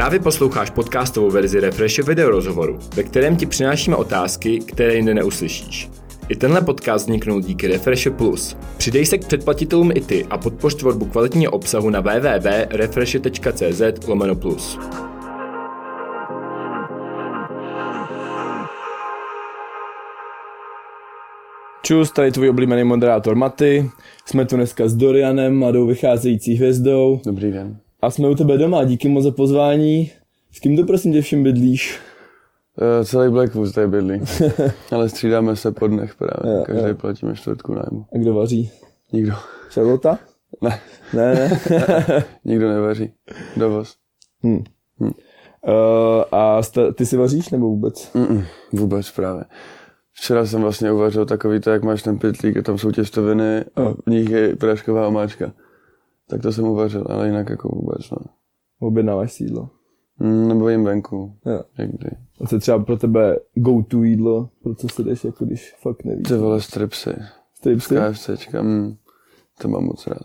Právě posloucháš podcastovou verzi Refreshe video rozhovoru, ve kterém ti přinášíme otázky, které jinde neuslyšíš. I tenhle podcast vzniknul díky Refreshe Plus. Přidej se k předplatitelům i ty a podpoř tvorbu kvalitního obsahu na www.refreshe.cz lomeno plus. Čus, tady tvůj oblíbený moderátor Maty. Jsme tu dneska s Dorianem, mladou vycházející hvězdou. Dobrý den. A jsme u tebe doma, díky moc za pozvání. S kým to prosím tě všem bydlíš? Uh, celý Blackwoods tady bydlí, ale střídáme se po dnech právě. Jo, Každý jo. platíme čtvrtku nájmu. A kdo vaří? Nikdo. Charlotte? Ne, Ne, ne. nikdo nevaří. Dovoz. hm. Hm. Uh, a sta- ty si vaříš nebo vůbec? Mm-mm, vůbec právě. Včera jsem vlastně uvařil takový to, jak máš ten pytlík a tam jsou těstoviny a v nich je prášková omáčka. Tak to jsem uvařil, ale jinak jako vůbec, no. Objednáváš si jídlo? Mm, nebo jim venku, Jo. někdy. A co je třeba pro tebe go-to jídlo? Pro co si jdeš, jako když fakt nevíš? Ty vole stripsy, Stripsy? KFCčka, mm, to mám moc rád.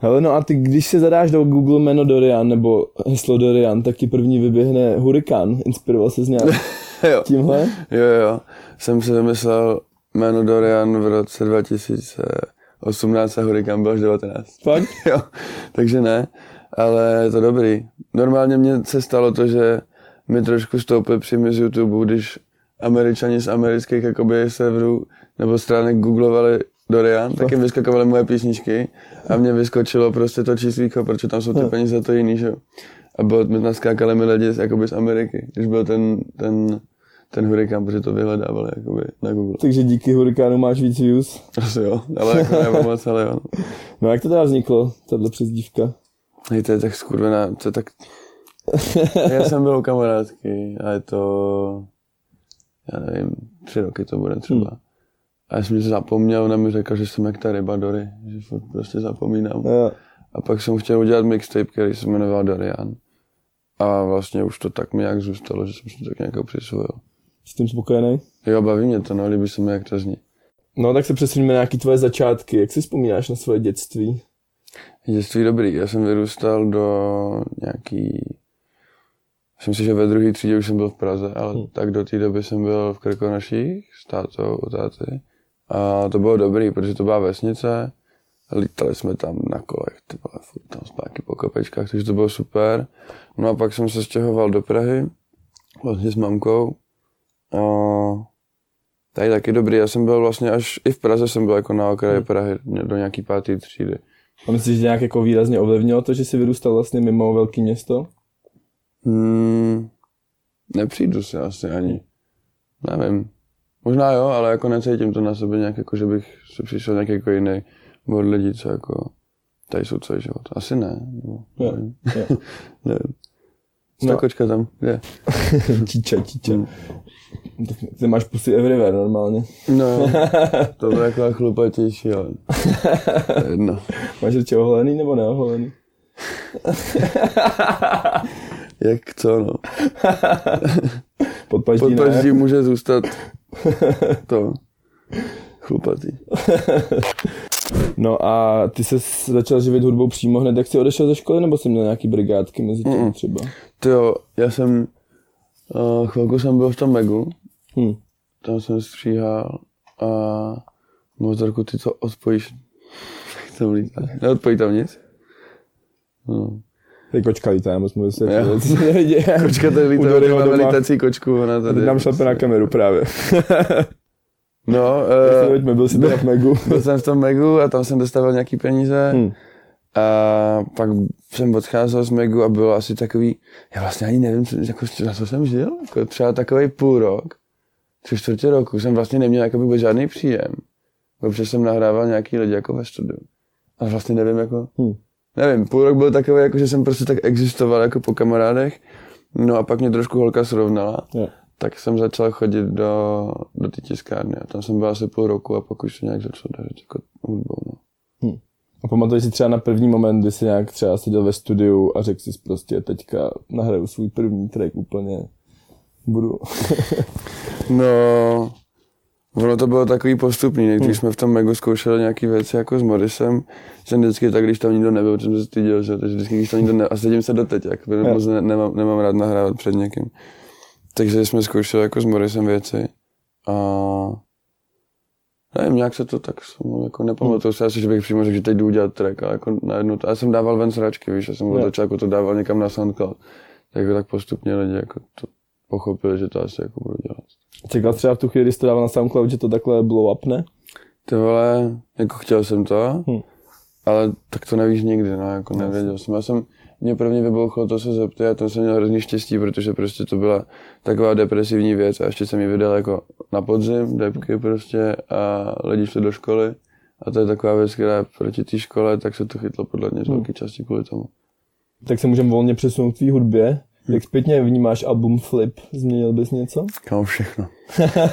Hele, no a ty, když si zadáš do Google jméno Dorian nebo heslo Dorian, tak ti první vyběhne hurikán. Inspiroval se z nějak jo. tímhle? Jo, jo. Jsem si vymyslel jméno Dorian v roce 2018 a Hurikán byl až 19. Fakt? jo, takže ne, ale je to dobrý. Normálně mně se stalo to, že mi trošku stoupil příjmy z YouTube, když američani z amerických jakoby serverů nebo stránek googlovali Dorian, tak jim vyskakovaly moje písničky a mě vyskočilo prostě to číslíko, protože tam jsou ty Hm. peníze za to jiný, že. A bylo, mi naskákali mi lidi z- jakoby z Ameriky, když byl ten, ten, ten hurikán, protože to vyhledávali jakoby na Google. Takže díky hurikánu máš víc views. Asi jo, ale jako nebo moc, ale jo. No jak to teda vzniklo, tahle přezdívka? Hej, to je tak skurvená, to je tak... Já jsem byl u kamarádky a je to, já nevím, tři roky to bude třeba. A já jsem něco zapomněl, ona mi řekla, že jsem jak ta ryba Dory, že furt prostě zapomínám. Jo. A pak jsem chtěl udělat mixtape, který se jmenoval Dorian. A vlastně už to tak mi nějak zůstalo, že jsem si to tak nějak přisvojil. S tím spokojený? Jo, baví mě to, no, líbí se mi, jak to zní. No tak se přesuníme na nějaký tvoje začátky. Jak si vzpomínáš na svoje dětství? Dětství dobrý. Já jsem vyrůstal do nějaký... Myslím si, že ve druhé třídě už jsem byl v Praze, ale hmm. tak do té doby jsem byl v Krkonoších s tátou, u táty. A to bylo dobrý, protože to byla vesnice. Lítali jsme tam na kolech, ty vole, furt tam zpátky po kopečkách, takže to bylo super. No a pak jsem se stěhoval do Prahy, vlastně s mamkou. A tady taky dobrý, já jsem byl vlastně až i v Praze jsem byl jako na okraji Prahy, do nějaký páté třídy. A myslíš, že nějak jako výrazně ovlivnilo to, že jsi vyrůstal vlastně mimo velké město? Hmm, nepřijdu si asi ani. Nevím. Možná jo, ale jako necítím to na sebe nějak jako, že bych se přišel nějak jako jiný od lidí, co jako tady jsou celý život. Asi ne. No, Jo, nevím. jo. nevím. No. No. kočka tam, kde? Číča. Hmm. Tak ty máš pusy everywhere normálně. No, to bylo jako chlupatější, ale jedno. Máš radši oholený nebo neoholený? Jak co, no. Pod paždí Pod ne. paždí může zůstat to chlupatý. No a ty se začal živit hudbou přímo hned, jak jsi odešel ze školy, nebo jsi měl nějaký brigádky mezi tím Mm-mm. třeba? Ty jo, já jsem, uh, chvilku jsem byl v tom Megu, Hm. tam jsem stříhal a motorku ty to odpojíš, jak to lítá. Neodpojí tam nic? No. Ty kočka lítá, já musím co nevidím. Kočka tady U lítá, máme doma. kočku, ona tady. Nám šlape na kameru právě. No, uh, byl jsi teda v Megu. byl jsem v tom Megu a tam jsem dostával nějaký peníze. Hm. A pak jsem odcházel z Megu a bylo asi takový, já vlastně ani nevím, co, jako, na co jsem žil, jako třeba takový půl rok, tři čtvrtě roku jsem vlastně neměl jako vůbec žádný příjem, protože jsem nahrával nějaký lidi jako ve studiu. A vlastně nevím, jako, Hm. nevím, půl rok byl takový, jako, že jsem prostě tak existoval jako po kamarádech, no a pak mě trošku holka srovnala, Jo. Tak jsem začal chodit do, do té tiskárny a tam jsem byl asi půl roku a pak už se nějak začal dařit jako hudbou, no. A pamatuješ si třeba na první moment, kdy jsi nějak třeba seděl ve studiu a řekl si prostě teďka nahraju svůj první track úplně budu. No, Ono to bylo takový postupný, když Hmm. jsme v tom Megu zkoušeli nějaký věci jako s Morrisem, jsem vždycky tak, když tam nikdo nebyl, jsem se styděl, že? takže vždycky, když tam nikdo ne... a sedím se doteď, jak Jo. moc ne, nemám, nemám, rád nahrávat před někým. Takže jsme zkoušeli jako s Morrisem věci a nevím, nějak se to tak jako nepamatuju se asi, že bych přímo řekl, že teď jdu udělat track, ale jako najednou, to, já jsem dával ven sračky, víš, já jsem od začátku to dával někam na SoundCloud, tak, tak postupně lidi jako to pochopili, že to asi jako budu dělat. Čekal třeba v tu chvíli, kdy jsi to dával na SoundCloud, že to takhle blow up, ne? Ty vole, jako chtěl jsem to, Hm. ale tak to nevíš nikdy, no, jako nevěděl jsem. Já jsem, mě první vybouchlo to se zeptat, a to jsem měl hrozný štěstí, protože prostě to byla taková depresivní věc a ještě jsem ji vydal jako na podzim, depky prostě a lidi šli do školy a to je taková věc, která je proti té škole, tak se to chytlo podle mě z velké části kvůli tomu. Tak se můžeme volně přesunout k tvý hudbě. Jak zpětně vnímáš album Flip? Změnil bys něco? Kam všechno.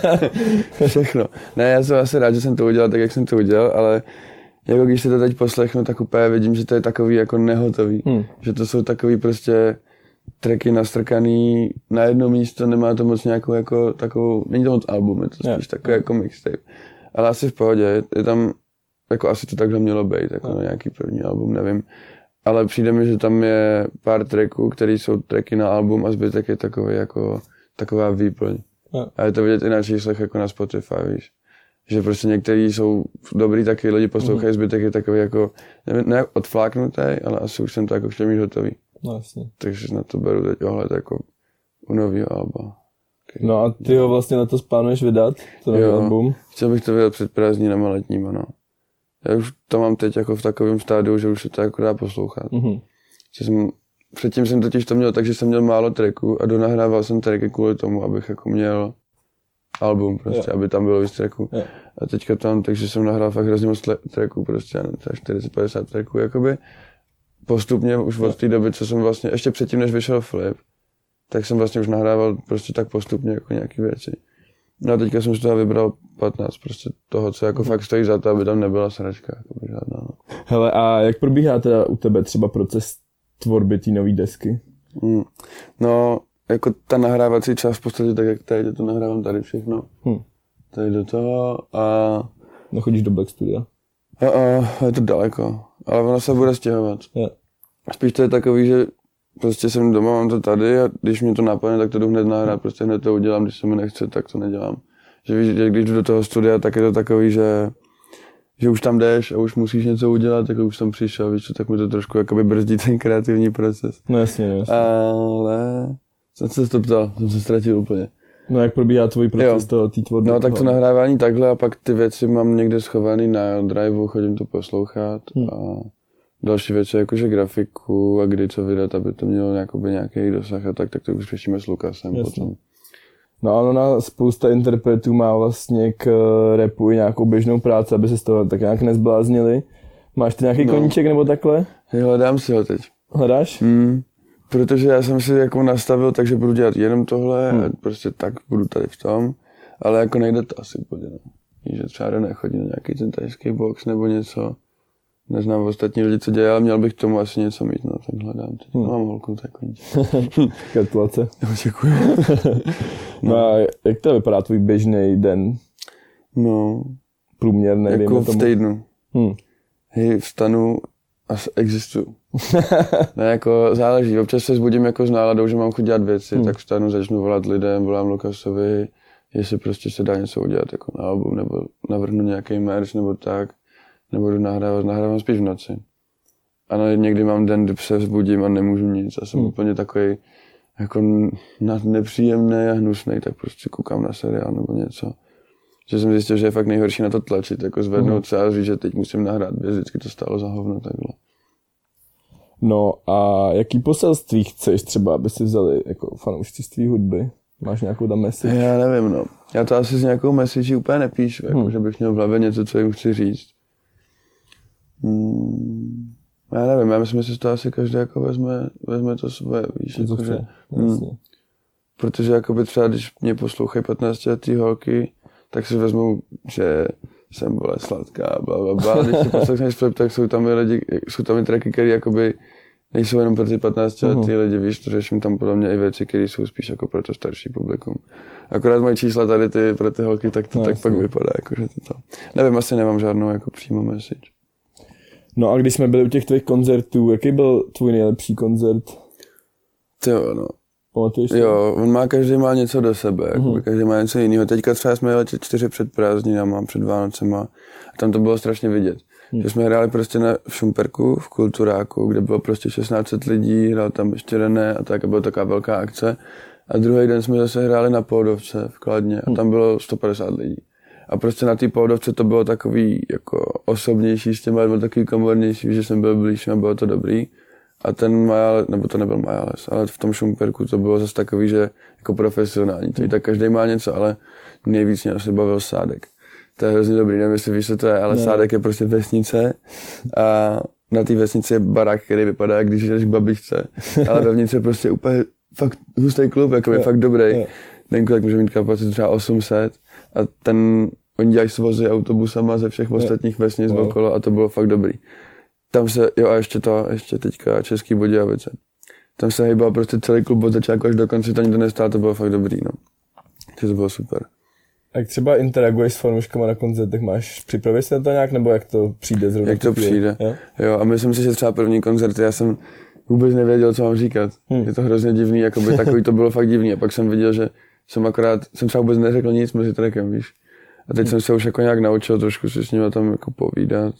všechno. Ne, já jsem asi rád, že jsem to udělal tak, jak jsem to udělal, ale jako když si to teď poslechnu, tak úplně vidím, že to je takový jako nehotový. Hmm. Že to jsou takový prostě tracky nastrkaný na jedno místo, nemá to moc nějakou jako takovou, není to moc album, je to spíš Jo. takový jako mixtape. Ale asi v pohodě, je, tam, jako asi to takhle mělo být, jako na nějaký první album, nevím. Ale přijde mi, že tam je pár tracků, které jsou tracky na album a zbytek je takový jako taková výplň. Jo. A je to vidět i na číslech jako na Spotify, víš. Že prostě některý jsou dobrý, taky lidi poslouchají, zbytek je takový jako, nevím, ne odfláknutý, ale asi už jsem to jako chtěl mít hotový. No jasně. Takže na to beru teď ohled jako u nového alba. No a ty ho vlastně letos plánuješ vydat, to nový Jo. album. Chtěl bych to vydat před prázdninama letníma, no. Já už to mám teď jako v takovém stádiu, že už se to jako dá poslouchat. Mhm. Že jsem, předtím jsem totiž to měl tak, že jsem měl málo tracků a donahrával jsem tracky kvůli tomu, abych jako měl album prostě, Jo. aby tam bylo víc tracků. Jo. A teďka tam, takže jsem nahrál fakt hrozně moc tracků, prostě, třeba 40-50 tracků, jakoby. Postupně už od té doby, co jsem vlastně, ještě předtím, než vyšel Flip, tak jsem vlastně už nahrával prostě tak postupně jako nějaký věci. No a teďka jsem z toho vybral 15 prostě toho, co jako fakt stojí za to, aby tam nebyla sračka, jakoby žádná. No. Hele, a jak probíhá teda u tebe třeba proces tvorby té nové desky? Mm. No, jako ta nahrávací část v podstatě tak, jak teď, já to nahrávám tady všechno. Hm. Tady do toho a, Nechodíš do Black Studia? a, a je to daleko. Ale ono se bude stěhovat. Jo. Spíš to je takový, že prostě jsem doma, mám to tady a když mě to napadne, tak to jdu hned nahrát, prostě hned to udělám, když se mi nechce, tak to nedělám. Že víš, že když jdu do toho studia, tak je to takový, že že už tam jdeš a už musíš něco udělat, tak už jsem přišel, víš co, tak mi to trošku jakoby brzdí ten kreativní proces. No jasně, no, jasně. Ale jsem se to ptal, jsem se ztratil úplně. No jak probíhá tvůj proces toho, té tvorby? No tak to toho? nahrávání takhle a pak ty věci mám někde schovaný na driveu, chodím to poslouchat Hmm. a další věci jakože grafiku a kdy co vydat, aby to mělo nějakoby nějaký dosah a tak, tak to už řešíme s Lukasem Jasně. potom. No ano, na spousta interpretů má vlastně k eh, repu i nějakou běžnou práci, aby se z toho tak nějak nezbláznili. Máš ty nějaký No. koníček nebo takhle? Hledám si ho teď. Hledáš? Hmm. Protože já jsem si jako nastavil, takže budu dělat jenom tohle Hmm. a prostě tak budu tady v tom, ale jako nejde to asi úplně. No. Víš, že třeba René chodí na nějaký ten tajský box nebo něco. Neznám ostatní lidi, co dělají, ale měl bych k tomu asi něco mít, no, tak hledám teď. Hmm. Mám holku, tak. Gratulace. Jo, děkuji. No a jak to vypadá tvůj běžný den? No, Průměrný, jako v tomu. týdnu. Hm. Hej, vstanu a existuju. Ne, jako záleží. Občas se zbudím jako s náladou, že mám chuť dělat věci, Hmm. tak vstanu, začnu volat lidem, volám Lukasovi, jestli prostě se dá něco udělat jako na album, nebo navrhnu nějaký merch, nebo tak, nebo jdu nahrávat, nahrávám spíš v noci. Ano, někdy mám den, kdy se vzbudím a nemůžu nic a jsem Hmm. úplně takový jako na- nepříjemný a hnusný, tak prostě koukám na seriál nebo něco. Že jsem zjistil, že je fakt nejhorší na to tlačit, jako zvednout Mhm. se a říct, že teď musím nahrát, vždycky to stálo za hovno takhle. No a jaký poselství chceš třeba, aby si vzali jako fanoušci z tvý hudby? Máš nějakou tam message? Já nevím, no. Já to asi s nějakou message úplně nepíšu, jako, Hmm. že bych měl v hlavě něco, co jim chci říct. Hmm, já nevím, já myslím, že si to asi každý jako vezme, vezme to svoje, víš, Co jako, že, chce? Hmm. Protože jakoby třeba, když mě poslouchají 15 letý holky, tak si vezmou, že jsem vole sladká, bla, bla, bla. Když si poslechneš flip, tak jsou tam i lidi, jsou tam i tracky, které jakoby nejsou jenom pro ty 15 letý Mhm. lidi, víš, to řeším tam podle mě i věci, které jsou spíš jako pro to starší publikum. Akorát moje čísla tady ty pro ty holky, tak to No, tak jasně. pak vypadá, jako, že to, to. Nevím, asi nemám žádnou jako přímo message. No a když jsme byli u těch tvých koncertů, jaký byl tvůj nejlepší koncert? Ty jo, no. Pamatuješ? Jo, on má, každý má něco do sebe, Mhm. mm. každý má něco jiného. Teďka třeba jsme jeli čtyři před prázdninama, před Vánocema a tam to bylo strašně vidět. Mhm. Že jsme hráli prostě na, v Šumperku, v Kulturáku, kde bylo prostě 16 lidí, hrál tam ještě René a tak a byla taková velká akce. A druhý den jsme zase hráli na Pohodovce v Kladně a tam bylo 150 lidí. A prostě na té Pohodovce to bylo takový jako osobnější, s těma lidmi takový komornější, že jsem byl blíž a bylo to dobrý. A ten Majales, nebo to nebyl Majales, ale v tom Šumperku to bylo zase takový, že jako profesionální. To i tak každý má něco, ale nejvíc mě asi bavil Sádek. To je hrozně dobrý, nevím, jestli víš, co to je, ale Ne. Sádek je prostě vesnice a na té vesnici je barák, který vypadá, když jdeš k babičce, ale vevnitř je prostě úplně fakt hustý klub, jako je Jo. fakt dobrý. Jo. Ten klub může mít kapacitu třeba 800 a ten, oni dělají svozy autobusama ze všech ostatních vesnic okolo a to bylo fakt dobrý. Tam se, jo a ještě to, ještě teďka Český Budějovice. Tam se hejbal prostě celý klub od začátku až do konce, to nikdo nestál, to bylo fakt dobrý, no. Takže to bylo super. Jak třeba interaguješ s fanouškama na koncertech, máš, připravuješ se na to nějak, nebo jak to přijde zrovna? Jak to přijde. Jo? Jo, a myslím si, že třeba první koncert, já jsem vůbec nevěděl, co mám říkat. Hmm. Je to hrozně divný, jakoby takový to bylo fakt divný. A pak jsem viděl, že jsem akorát, jsem třeba vůbec neřekl nic mezi trackem, víš. A teď jsem se už jako nějak naučil trošku si s nimi tam jako povídat.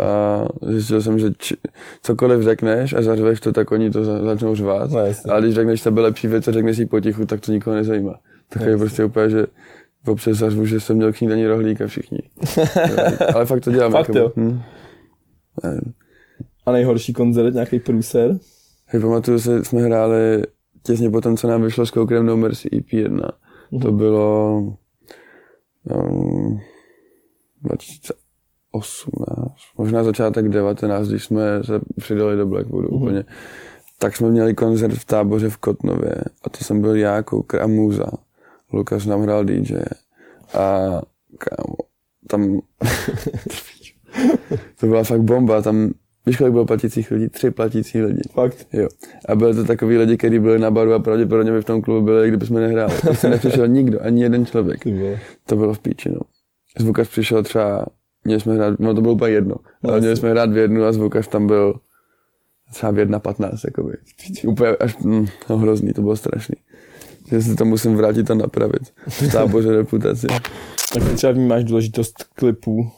A zjistil jsem, že či, cokoliv řekneš a zařveš to, tak oni to za, začnou řvát. No. Ale když řekneš tebe lepší věc a řekneš si potichu, tak to nikoho nezajímá. Tak je Jasně. prostě úplně, že občas zařvu, že jsem měl k snídaní rohlík a všichni. Ale fakt to dělám. Fakt jako, jo? Hm. Nevím. A nejhorší koncert, nějaký průser? Já pamatuju se, jsme hráli těsně potom, co nám vyšlo s Koukrem No Mercy EP1. To bylo um, 2018, možná začátek 19, když jsme se přidali do Blackwoodu mm-hmm. úplně. Tak jsme měli koncert v táboře v Kotnově a to jsem byl já, Koukr a Muza. Lukas nám hrál DJ a kámo, tam to byla fakt bomba, tam víš, kolik bylo platících lidí? Tři platící lidi. Fakt? Jo. A byly to takový lidi, kteří byli na baru a pravděpodobně by v tom klubu byli, kdyby jsme nehráli. Prostě nepřišel nikdo, ani jeden člověk. To bylo v píči, no. Zvukař přišel třeba, měli jsme hrát, no to bylo úplně jedno, ale měli jsme hrát v jednu a zvukař tam byl třeba v jedna patnáct, jakoby. Úplně až, mm, no, hrozný, to bylo strašný. Že si to musím vrátit a napravit. V táboře reputaci. Ty třeba vnímáš důležitost klipů?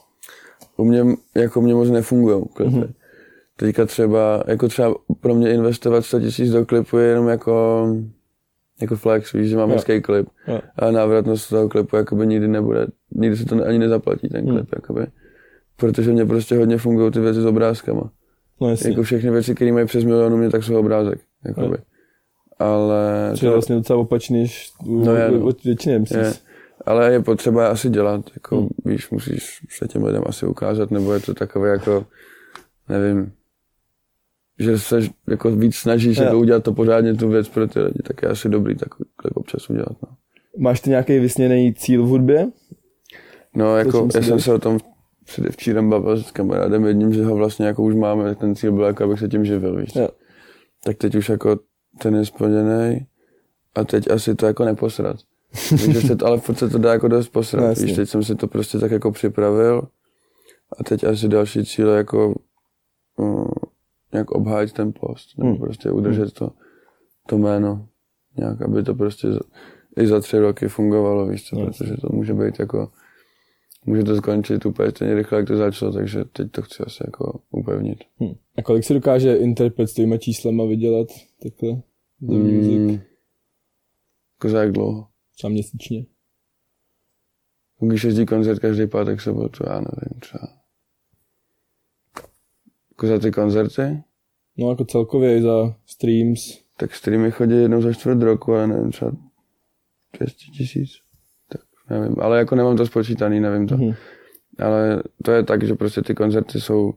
U mě, jako mě moc nefungují klipy. Mm-hmm. Teďka třeba, jako třeba pro mě investovat 100 tisíc do klipu je jenom jako, jako flex, víš, že mám hezký klip. Jo. A návratnost toho klipu jakoby nikdy nebude, nikdy se to ani nezaplatí ten klip, jakoby. Protože mě prostě hodně fungují ty věci s obrázkama. No jasně. Jako všechny věci, které mají přes milion u mě, tak jsou obrázek, jakoby. Ale, Což je vlastně docela opačný, než u, No je, no. MCs. je, ale je potřeba asi dělat, jako Hmm. víš, musíš se těm lidem asi ukázat, nebo je to takové jako, nevím, že se jako víc snažíš jako udělat to pořádně tu věc pro ty lidi, tak je asi dobrý takový klip občas udělat. No, Máš ty nějaký vysněný cíl v hudbě? no jako, já jsem se o tom předevčírem bavil s kamarádem jedním, že ho vlastně jako už máme, ten cíl byl jako, abych se tím živil, víš. Jo. Tak teď už jako ten je splněný a teď asi to jako neposrat. Víš, se to, ale furt se to dá jako dost No, posrat. jasně. Víš, teď jsem si to prostě tak jako připravil a teď asi další cíl jako uh, nějak obhájit ten post, nebo Hmm. prostě udržet to, to jméno, nějak, aby to prostě za- i za tři roky fungovalo, víš co, protože to může být jako, může to skončit úplně stejně rychle, jak to začalo, takže teď to chci asi jako upevnit. Hm. A kolik si dokáže interpret s těma číslama vydělat takhle? The music? Mm, jako za jak dlouho? Třeba měsíčně? Když jezdí koncert každý pátek, sobotu, já nevím, třeba. Jako za ty koncerty, No jako celkově i za streams. tak streamy chodí jednou za čtvrt roku, já nevím, třeba 200 tisíc. Tak nevím, ale jako nemám to spočítaný, nevím to. Mhm. Ale to je tak, že prostě ty koncerty jsou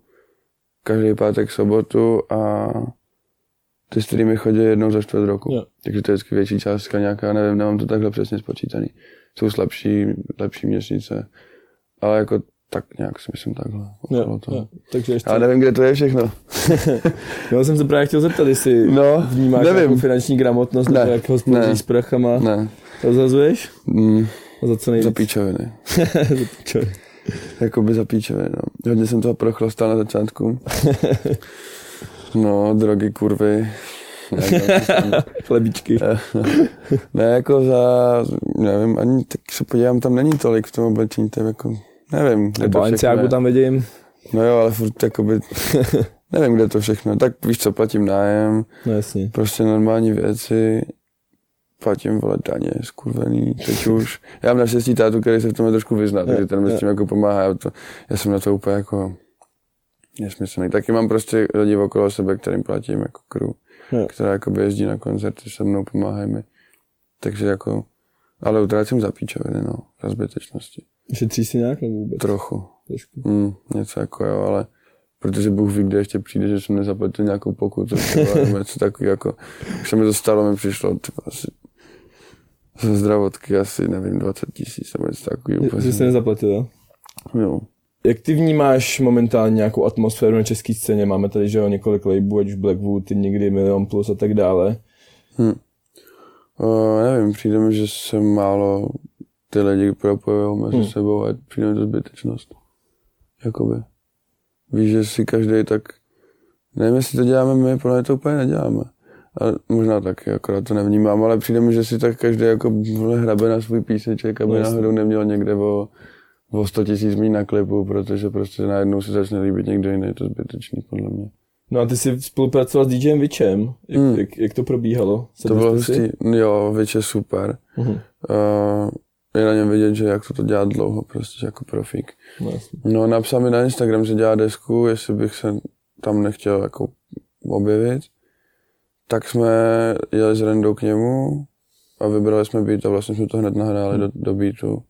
každý pátek, sobotu a ty streamy chodí jednou za čtvrt roku. Jo. Takže to je vždycky větší částka nějaká, nevím, nemám to takhle přesně spočítaný. Jsou slabší, lepší měsíce. Ale jako tak nějak si myslím takhle. Jo, toho. jo. Takže ještě... Já nevím, kde to je všechno. Já jsem se právě chtěl zeptat, jestli No, vnímáš nevím. finanční gramotnost, nebo Ne, jak hospodaří ne. s prachama. Ne, Rozhazuješ? mm, A za co nejvíc? za píčoviny. Za píčoviny. Jakoby za píčoviny, no. Hodně jsem toho prochlastal na začátku. No, drogy, kurvy. Ne, no, Chlebíčky. ne, jako za, nevím, ani tak se podívám, tam není tolik v tom oblečení, to je jako, nevím. Balenciágu je. tam vidím. No jo, ale furt jakoby, nevím, kde to všechno. Tak víš co, platím nájem, No jasně. prostě normální věci, platím, vole, daně, skurvený, teď už. Já mám naštěstí tátu, který se v tom trošku vyzná, takže ten mi s tím jako pomáhá. Já, to, já jsem na to úplně jako nesmyslný. Taky mám prostě lidi okolo sebe, kterým platím jako Jo. která jako jezdí na koncerty se mnou, pomáhají mi. Takže jako, ale utrácím za píčoviny, no, za zbytečnosti. Šetříš si nějak nebo vůbec? Trochu. Trošku. Mm, něco jako jo, ale protože Bůh ví, kde ještě přijde, že jsem nezaplatil nějakou pokutu, nebo něco takový jako, už se mi to stalo, mi přišlo vole, asi ze zdravotky asi, nevím, 20 tisíc nebo něco takový. Že Úplně jsi nezaplatil, jo? jo. Jak ty vnímáš momentálně nějakou atmosféru na české scéně? Máme tady, že jo, několik labelů, ať už Blackwood, někdy Milion Plus a tak dále. Hm. O, nevím, přijde mi, že se málo ty lidi propojují mezi Hm. sebou a přijde to zbytečnost. Jakoby. Víš, že si každý tak, nevím, jestli to děláme my, podle to úplně neděláme. Ale možná taky, akorát to nevnímám, ale přijde mi, že si tak každý jako hrabe na svůj píseček, aby No, jasně. náhodou neměl někde o, o 100 tisíc mít na klipu, protože prostě najednou si začne líbit někdo jiný, je to zbytečný podle mě. No a ty jsi spolupracoval s DJem Witchem. Jak, Hmm. jak, jak to probíhalo? To bylo hustý, jo, Vič je super. Mhm. Uh, je na něm vidět, že jak to, to dělá dlouho, prostě jako profík. No. No, napsal mi na Instagram, že dělá desku, jestli bych se tam nechtěl jako objevit. Tak jsme jeli s Rendou k němu a vybrali jsme beat a vlastně jsme to hned nahráli do, do beatu.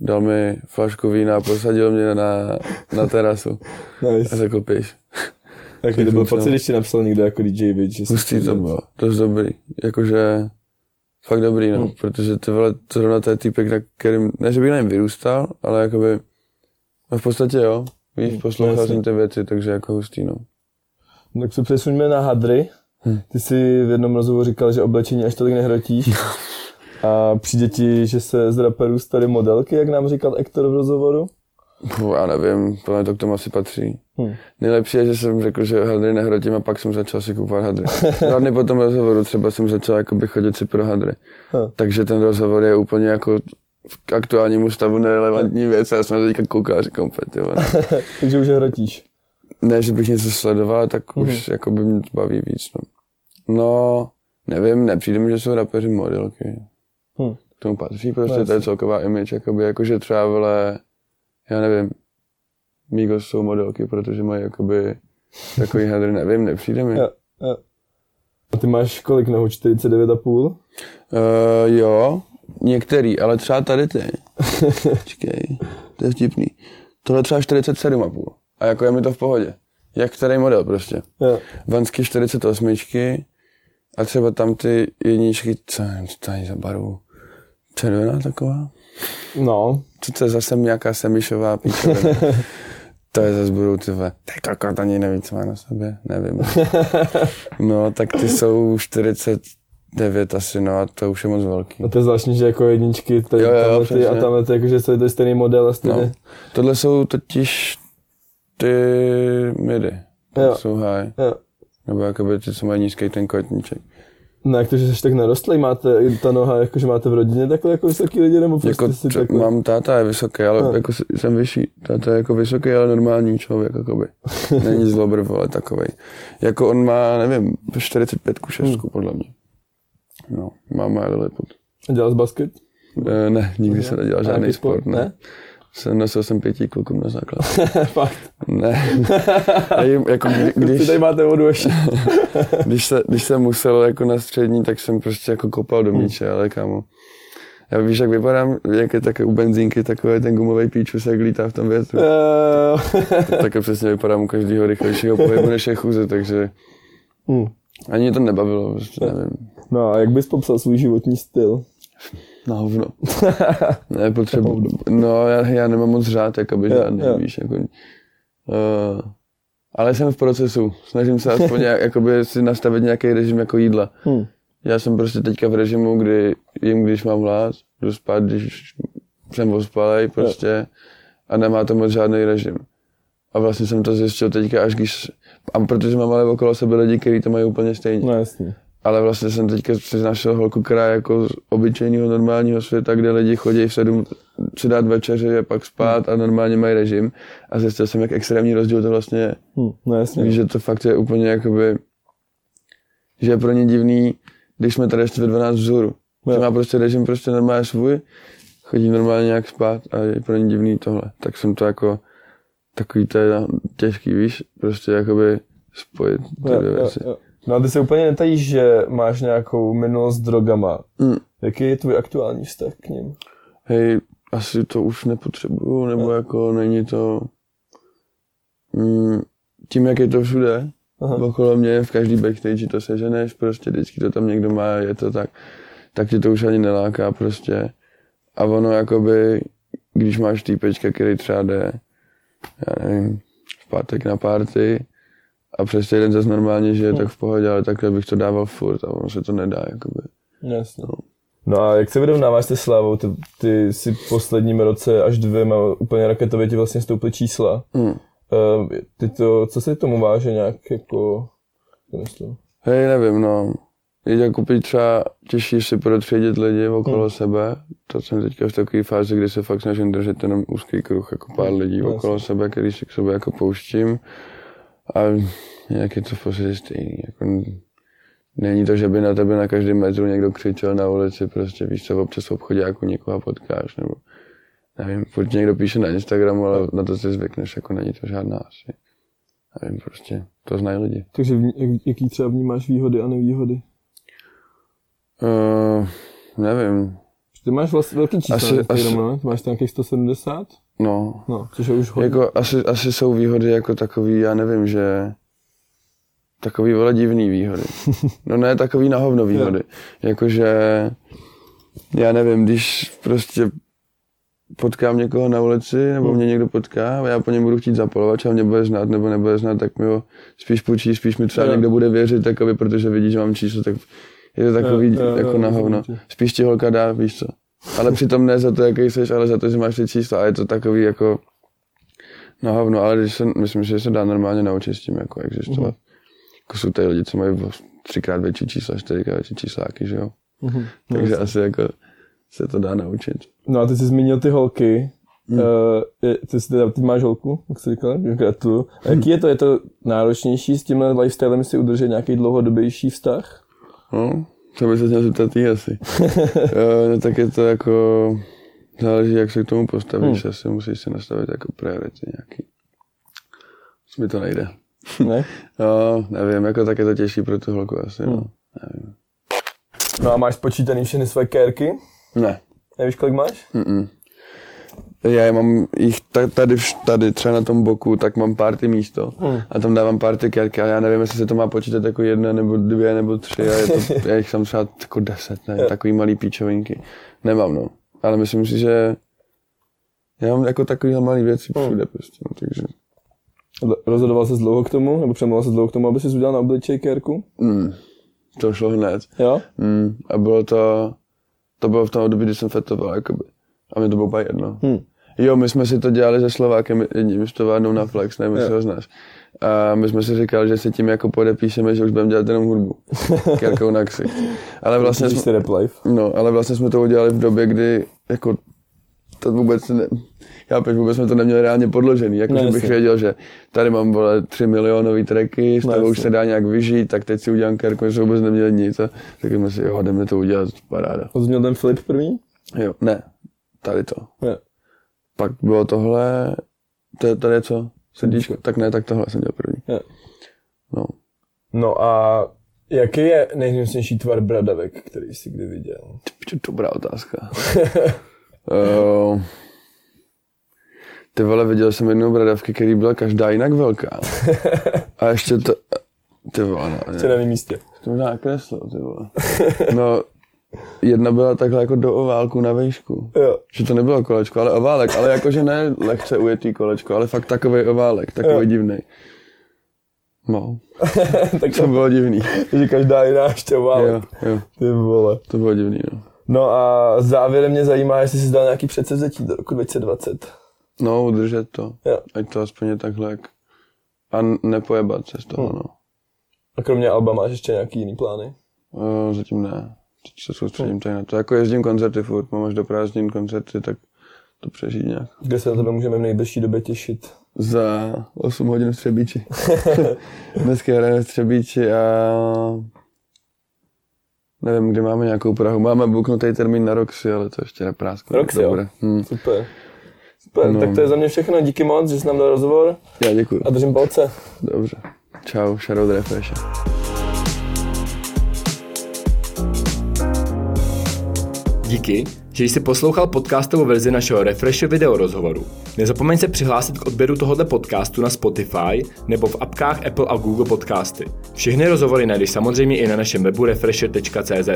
Dal mi flašku vína a posadil mě na, na terasu a Nice. řekl piš. Jaký to byl pocit, když ti napsal někdo jako DJ že Hustý to bylo, dost dobrý. Jakože fakt dobrý, no. Hmm. Protože ty vole, zrovna to je týpek, na kterým, ne, že bych na něm vyrůstal, ale jakoby, no v podstatě jo. Víš, Hmm, poslouchal jsem ty věci, takže jako hustý, no. Tak se přesuňme na hadry. Hm. Ty jsi v jednom rozhovoru říkal, že oblečení až tolik nehrotíš. A přijde ti, že se z raperů staly modelky, jak nám říkal Ektor v rozhovoru? Puh, já nevím, podle mě to k tomu asi patří. Hm. Nejlepší je, že jsem řekl, že hadry nehrotím a pak jsem začal si kupovat hadry. Dny po tom rozhovoru třeba jsem začal jakoby chodit si pro hadry. Hm. Takže ten rozhovor je úplně jako k aktuálnímu stavu nerelevantní věc a já jsem teďka koukal a říkám, "Pět, jo, ne. Takže už hrotíš. ne, že bych něco sledoval, tak Mhm. už jako by mě to baví víc. No. no, nevím, nepřijde mi, že jsou rapeři modelky. Hm. K tomu patří prostě, No, to je celková image, jakoby, jakože třeba, vole, já nevím, Migos jsou modelky, protože mají jakoby takový hadry, nevím, nepřijde mi. Jo. Jo. A ty máš kolik nohou? 49,5? Uh, jo, některý, ale třeba tady ty. Počkej, to je vtipný. Tohle třeba 47,5. A jako je mi to v pohodě. Jak který model prostě. Jo. Vansky 48 a třeba tam ty jedničky, co, co je za barvu? Červená taková? No, Co to je zase nějaká semišová píčovina? to je zase budou ty vole. Ty kokot ani neví, co má na sobě, nevím. No, tak ty jsou 49 asi, no a to už je moc velký. a to je zvláštní, že jako jedničky, tady, Jo, jo, tamhle ty a tamhle ty, jakože to je stejný model a stejný. No. Tohle jsou totiž ty midy. Jo. Jsou high. Jo. Nebo jakoby ty, co mají nízký ten kotníček. No jak to, že jsi tak narostlý, máte ta noha, jakože máte v rodině takhle jako vysoký lidi, nebo prostě Jako si takhle? mám táta je vysoký, ale No. jako jsem vyšší. Táta je jako vysoký, ale normální člověk, jakoby. Není zlobrv, ale takovej. Jako on má, nevím, 45 Hmm. šestku, podle mě. No, máma je Lilliput. A dělal jsi basket? E, ne, nikdy jsem nedělal žádný sport, ne. ne? Jsem nosil jsem pěti klukům na základ. Fakt. Ne. A jim, jako kdy, Když... když, tady máte vodu ještě. když, se, když jsem musel jako na střední, tak jsem prostě jako kopal do míče, ale kámo. Já víš, jak vypadám, jak je také u benzínky, takový ten gumový píčus, jak lítá v tom větru. Eh, tak přesně vypadám u každého rychlejšího pohybu než je chůze, takže hm. ani to nebavilo, prostě nevím. No a jak bys popsal svůj životní styl? Na hovno. ne, potřebuji. No, já, já nemám moc řád, jakoby Jo, žádný, jo. víš, jako, uh, ale jsem v procesu. Snažím se aspoň nějak, jakoby si nastavit nějaký režim jako jídla. Hmm. Já jsem prostě teďka v režimu, kdy jim, když mám hlad, jdu spát, když jsem ospalej prostě a nemá to moc žádný režim. A vlastně jsem to zjistil teďka až když, a protože mám ale okolo sebe lidi, kteří to mají úplně stejně. No jasně. Ale vlastně jsem teďka si našel holku, která je jako z obyčejného normálního světa, kde lidi chodí v sedm si dát večeři a pak spát a normálně mají režim. A zjistil jsem, jak extrémní rozdíl to vlastně je. Hm, no jasně. Víš, že to fakt je úplně jakoby, že je pro ně divný, když jsme tady ještě ve 12 vzhůru. Jo. Že má prostě režim prostě normálně svůj, chodí normálně nějak spát a je pro ně divný tohle. Tak jsem to jako, takový to je těžký, víš, prostě jakoby spojit ty Jo, dvě jo, věci. jo. No a ty se úplně netajíš, že máš nějakou minulost s drogama. Mm. Jaký je tvůj aktuální vztah k ním? hej, asi to už nepotřebuju, nebo jako není to, mm, tím, jak je to všude, Aha. okolo mě, v každý backstage to seženeš, prostě vždycky to tam někdo má, je to tak, tak tě to už ani neláká prostě. A ono jakoby, když máš týpečka, který třeba jde, já nevím, v pátek na party a přes týden zase normálně žije, tak v pohodě, ale takhle bych to dával furt a ono se to nedá, jakoby. Jasně. No a jak se vyrovnáváš se slávou? Ty, ty si v posledním roce až dvěma úplně raketově ti vlastně stouply čísla. Hmm. Uh, ty to, co se tomu váže nějak jako... to myslím. Hej, nevím, no. Jít a koupit třeba těžší si protředit lidi okolo hmm. sebe. To jsem teďka v takové fázi, kdy se fakt snažím držet jenom úzký kruh, jako pár lidí Jasně. okolo sebe, který si k sobě jako pouštím. A nějak je to podstatě stejný. Jako, není to, že by na tebe na každém metru někdo křičel na ulici, prostě víš co, občas v obchodě jako někoho potkáš, nebo nevím, furt někdo píše na Instagramu, ale na to si zvykneš, jako není to žádná asi. Nevím, prostě, to znají lidi. Takže v, jak, jaký třeba vnímáš výhody a nevýhody? Uh, nevím, Ty máš vlastně velký číslo Asi- asi- ne? Ty máš tam nějakých 170? no, No, což je už hodně. Jako asi, asi jsou výhody jako takový, já nevím, že takový vole divný výhody. No ne, takový na hovno výhody. Jakože, já nevím, když prostě potkám někoho na ulici, nebo mě někdo potká a já po něm budu chtít zapalovat a mě bude znát nebo nebude znát, tak mi ho spíš půjčí, spíš mi třeba někdo bude věřit, takový, protože vidí, že mám číslo, tak je to takový Jo, jo, jo, jako na rozumím hovno. Spíš ti holka dá, víš co. Ale přitom ne za to, jaký jsi, ale za to, že máš ty čísla a je to takový jako na hovno, ale když se, myslím, že se dá normálně naučit s tím jako existovat. Mhm. Jako jsou tady lidi, co mají třikrát větší čísla, čtyřikrát větší čísláky, že jo. Mhm. Takže asi jako se to dá naučit. No a ty jsi zmínil ty holky. Hmm. Uh, je, ty, jsi teda, ty máš holku, jak jsi říkal, gratuluju. A jaký je to? Je to náročnější s tímhle lifestylem si udržet nějaký dlouhodobější vztah? No, to by se měl zeptat ty asi. jo, no, tak je to jako, záleží, jak se k tomu postavíš, Hmm. asi musíš si nastavit jako priority nějaký. Už mi to nejde. Ne? No, nevím, jako tak je to těžší pro tu holku asi, no. Hmm. No a máš spočítaný všechny své kérky? Ne. Nevíš, kolik máš? Mm-mm. Já mám jich ta- tady, tady třeba na tom boku, tak mám party místo Hmm. a tam dávám party kérky a já nevím, jestli se to má počítat jako jedna nebo dvě nebo tři a je to, já jich tam třeba jako deset, ne, takový malý píčovinky. Nemám, no. Ale myslím si, že já mám jako takovýhle malý věci Hmm. všude prostě, no, takže Rozhodoval se dlouho k tomu, nebo přemlouval se dlouho k tomu, aby si udělal na obličej kérku? mm, to šlo hned. Jo? Mm, a bylo to, to bylo v tom období, kdy jsem fetoval, jakoby. A mi to bylo úplně jedno. Hm. Jo, my jsme si to dělali se Slovákem, jedním s továrnou na Flex, nevím, jestli ho znáš. A my jsme si říkali, že si tím jako podepíšeme, že už budeme dělat jenom hudbu. Kérkou na ksich. Ale vlastně jsme, jsi rap life. no, ale vlastně jsme to udělali v době, kdy jako to vůbec ne, já teď vůbec jsme to neměli reálně podložený, jako No, že bych věděl, že tady mám vole 3 milionový tracky, z No, toho už se dá nějak vyžít, tak teď si udělám my jsme vůbec neměli nic a tak jsme si, jo, jdeme to udělat, paráda. Měl ten flip první? Jo, ne, tady to. Jo. Pak bylo tohle, to, tady je co? Srdíčko? Tak ne, tak tohle jsem dělal první. Jo. No. No a jaký je nejhnusnější tvar bradavek, který jsi kdy viděl? Dobrá otázka. uh, ty vole, viděl jsem jednou bradavky, který byla každá jinak velká. A ještě to... Ty vole, no, Co na místě. to možná nakreslil, ty vole. No, jedna byla takhle jako do oválku na výšku. Jo. Že to nebylo kolečko, ale oválek, ale jakože ne lehce ujetý kolečko, ale fakt takový oválek, takový Jo. divný. No, tak to to bylo divný. že každá jiná šťava. Jo, jo, Ty vole. to bylo divný, no. No a závěrem mě zajímá, jestli jsi dal nějaký předsevzetí do roku 2020. No, udržet to. Jo. Ať to aspoň je takhle jak... A nepojebat se z toho, Hmm. no. A kromě Alba máš ještě nějaký jiný plány? O, zatím ne. Teď se soustředím tady na to. Jako jezdím koncerty furt, mám až do prázdnin koncerty, tak to přežít nějak. Kde se na tebe můžeme v nejbližší době těšit? Za 8 hodin v Třebíči. Dneska hrajeme v Třebíči a nevím, kde máme nějakou Prahu. Máme buknutý termín na Roxy, ale to ještě neprásknu. Roxy, jo? Hm. Super. Super, No. tak to je za mě všechno. Díky moc, že jsi nám dal rozhovor Já děkuji. a držím palce. Dobře. Čau, Shadow Refresh. Díky, že jsi poslouchal podcastovou verzi našeho Refresh video rozhovoru. Nezapomeň se přihlásit k odběru tohoto podcastu na Spotify nebo v apkách Apple a Google Podcasty. Všechny rozhovory najdeš samozřejmě i na našem webu refresher.cz.